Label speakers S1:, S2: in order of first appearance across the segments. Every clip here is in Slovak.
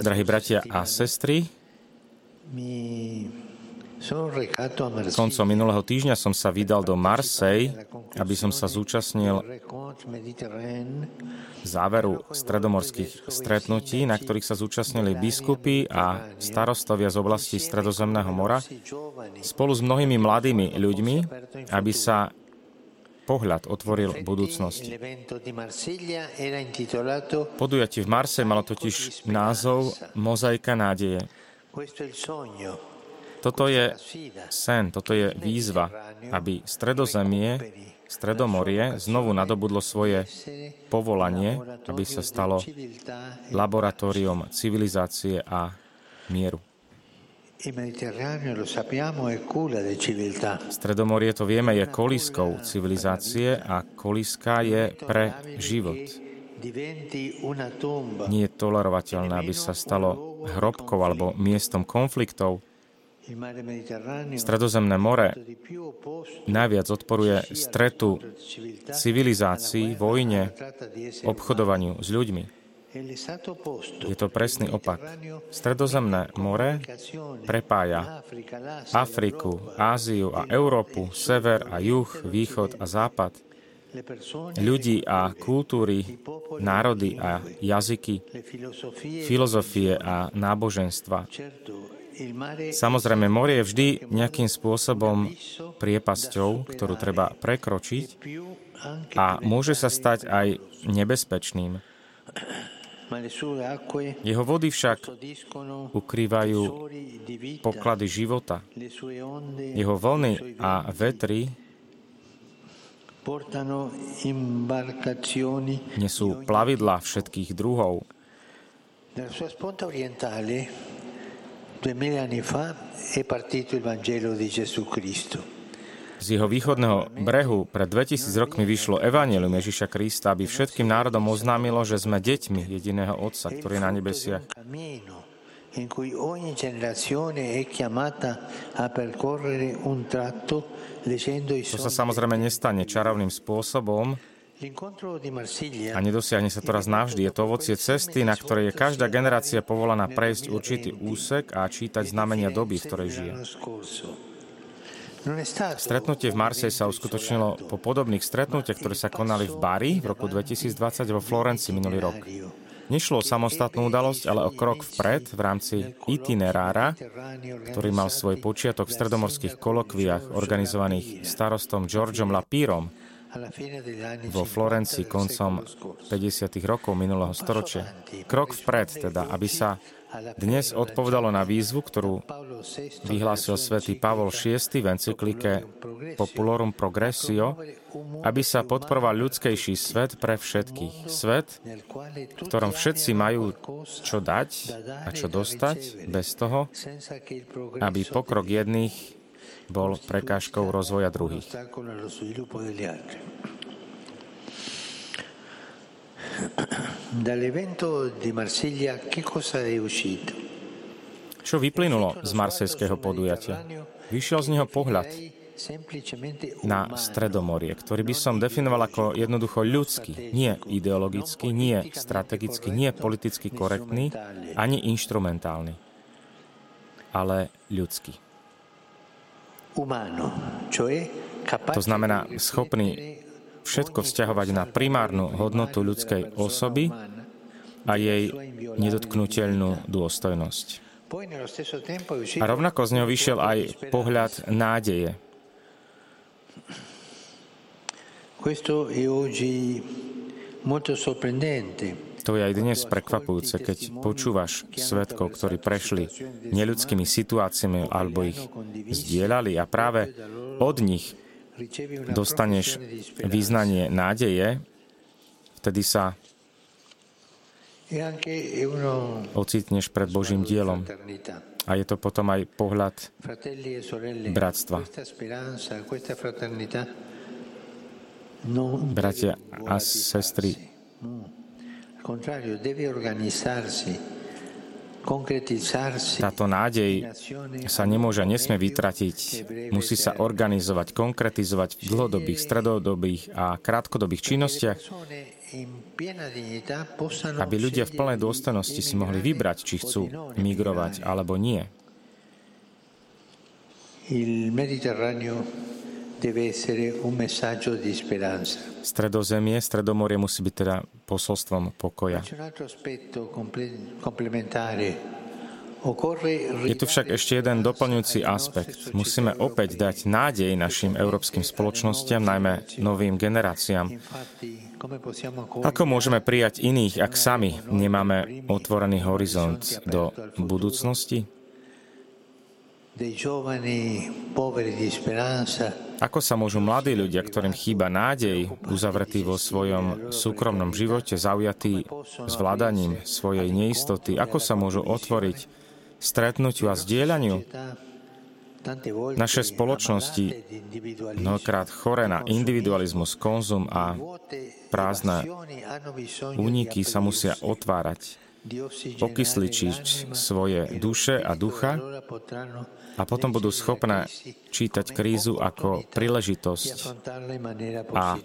S1: Drahí bratia a sestry, koncom minulého týždňa som sa vydal do Marseille, aby som sa zúčastnil záveru stredomorských stretnutí, na ktorých sa zúčastnili biskupy a starostovia z oblasti Stredozemného mora spolu s mnohými mladými ľuďmi, aby sa pohľad otvoril
S2: intitolato
S1: Podujatie v Marse malo totiž názov Mozaika nádeje. Toto je sen, toto je výzva, aby stredozemie, stredomorie znovu nadobudlo svoje povolanie, aby sa stalo
S2: Civiltà
S1: laboratóriom civilizácie a mieru. Stredomorie, to vieme, je kolískou civilizácie a kolíska je pre život. Nie je tolerovateľné, aby sa stalo hrobkou alebo miestom konfliktov. Stredozemné more najviac odporuje stretu civilizácií, vojne, obchodovaniu s ľuďmi. Je to presný opak. Stredozemné more prepája Afriku, Áziu a Európu, sever a juh, východ a západ, ľudí a kultúry, národy a jazyky, filozofie a náboženstva. Samozrejme, more je vždy nejakým spôsobom priepasťou, ktorú treba prekročiť a môže sa stať aj nebezpečným. Jeho vody však ukrývajú poklady života. Jeho vlny a vetry nesú plavidlá všetkých druhov.
S2: Duemila anni fa, è partito il Vangelo di Gesù Cristo.
S1: Z jeho východného brehu pred 2000 rokmi vyšlo Evangelium Ježiša Krista, aby všetkým národom oznámilo, že sme deťmi jediného Otca, ktorý je na nebesiach.
S2: In cui ogni generazione è chiamata a percorrere un tratto leggendo i
S1: To sa samozrejme nestane čarovným spôsobom a nedosiahne sa to raz navždy. Je to ovocie cesty, na ktorej je každá generácia povolaná prejsť určitý úsek a čítať znamenia doby, v ktorej žije. Stretnutie v Marseille sa uskutočnilo po podobných stretnutiach, ktoré sa konali v Bari v roku 2020 vo Florencii minulý rok. Nešlo o samostatnú udalosť, ale o krok vpred v rámci itinerára, ktorý mal svoj počiatok v stredomorských kolokviách organizovaných starostom Georgeom Lapírom vo
S2: 50
S1: Florencii koncom
S2: secolo scorso.
S1: 50. rokov minulého storočia. Krok vpred teda, aby sa dnes odpovedalo na výzvu, ktorú vyhlásil svätý Pavol VI v encyklike Populorum Progressio, aby sa podporoval ľudskejší svet pre všetkých. Svet, v ktorom všetci majú čo dať a čo dostať, bez toho, aby pokrok jedných bol prekážkou rozvoja druhých.
S2: Dall'evento di Marsiglia che cosa è uscito?
S1: Čo vyplynulo z marsejského podujatia? Vyšiel z neho pohľad na Stredomorie, ktorý by som definoval ako jednoducho ľudský, nie ideologický, nie strategický, nie politicky korektný, ani inštrumentálny, ale ľudský. To znamená schopný všetko vzťahovať na primárnu hodnotu ľudskej osoby a jej nedotknutelnú dôstojnosť. A rovnako z neho vyšiel aj pohľad nádeje. To je aj dnes prekvapujúce, keď počúvaš svetkov, ktorí prešli neľudskými situáciami alebo ich zdieľali a práve od nich dostaneš význanie nádeje, vtedy sa ocitneš pred Božím dielom. A je to potom aj pohľad
S2: e
S1: Bratstva. bratia a sestry. Táto nádej sa nemôže a nesmie vytratiť. Musí sa organizovať, konkretizovať v dlhodobých, stredodobých a krátkodobých činnostiach, aby ľudia v plnej dôstojnosti si mohli vybrať, či chcú migrovať alebo nie. Stredozemie, Stredomorie musí byť teda posolstvom pokoja. Je tu však ešte jeden doplňujúci aspekt. Musíme opäť dať nádej našim európskym spoločnostiam, najmä novým generáciám. Ako môžeme prijať iných, ak sami nemáme otvorený horizont do budúcnosti? Ako sa môžu mladí ľudia, ktorým chýba nádej, uzavretí vo svojom súkromnom živote, zaujatí zvládaním svojej neistoty, ako sa môžu otvoriť stretnutiu a zdieľaniu? Naše spoločnosti, mnohokrát chore na individualizmus, konzum a prázdne úniky sa musia otvárať okysličiť svoje duše a ducha a potom budú schopné čítať krízu ako príležitosť a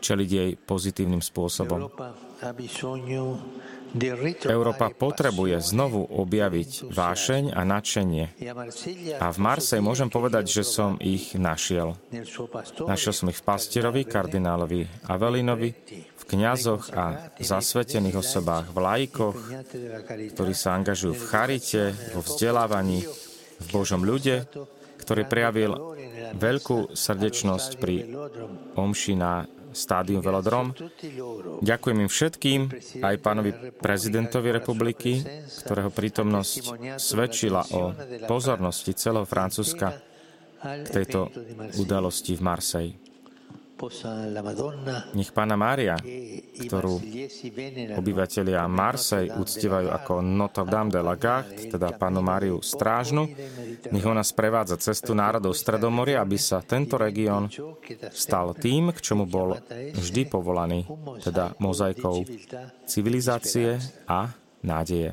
S1: čeliť jej pozitívnym spôsobom. Európa potrebuje znovu objaviť vášeň a nadšenie. A v Marsej môžem povedať, že som ich našiel. Našiel som ich v pastierovi, kardinálovi Avelinovi, v kňazoch a zasvetených osobách, v lajkoch, ktorí sa angažujú v charite, vo vzdelávaní, v Božom ľude, ktorý prejavil veľkú srdečnosť pri omši na stádium Velodrom. Ďakujem im všetkým, aj pánovi prezidentovi republiky, ktorého prítomnosť svedčila o pozornosti celého Francúzska k tejto udalosti v Marseille. Nech Pána Mária, ktorú obyvateľia Marseille uctievajú ako Notre Dame de la Garde, teda Pánu Máriu Strážnu, nech ona sprevádza cestu národov Stredomoria, aby sa tento región stal tým, k čomu bol vždy povolaný, teda mozaikou civilizácie a nádeje.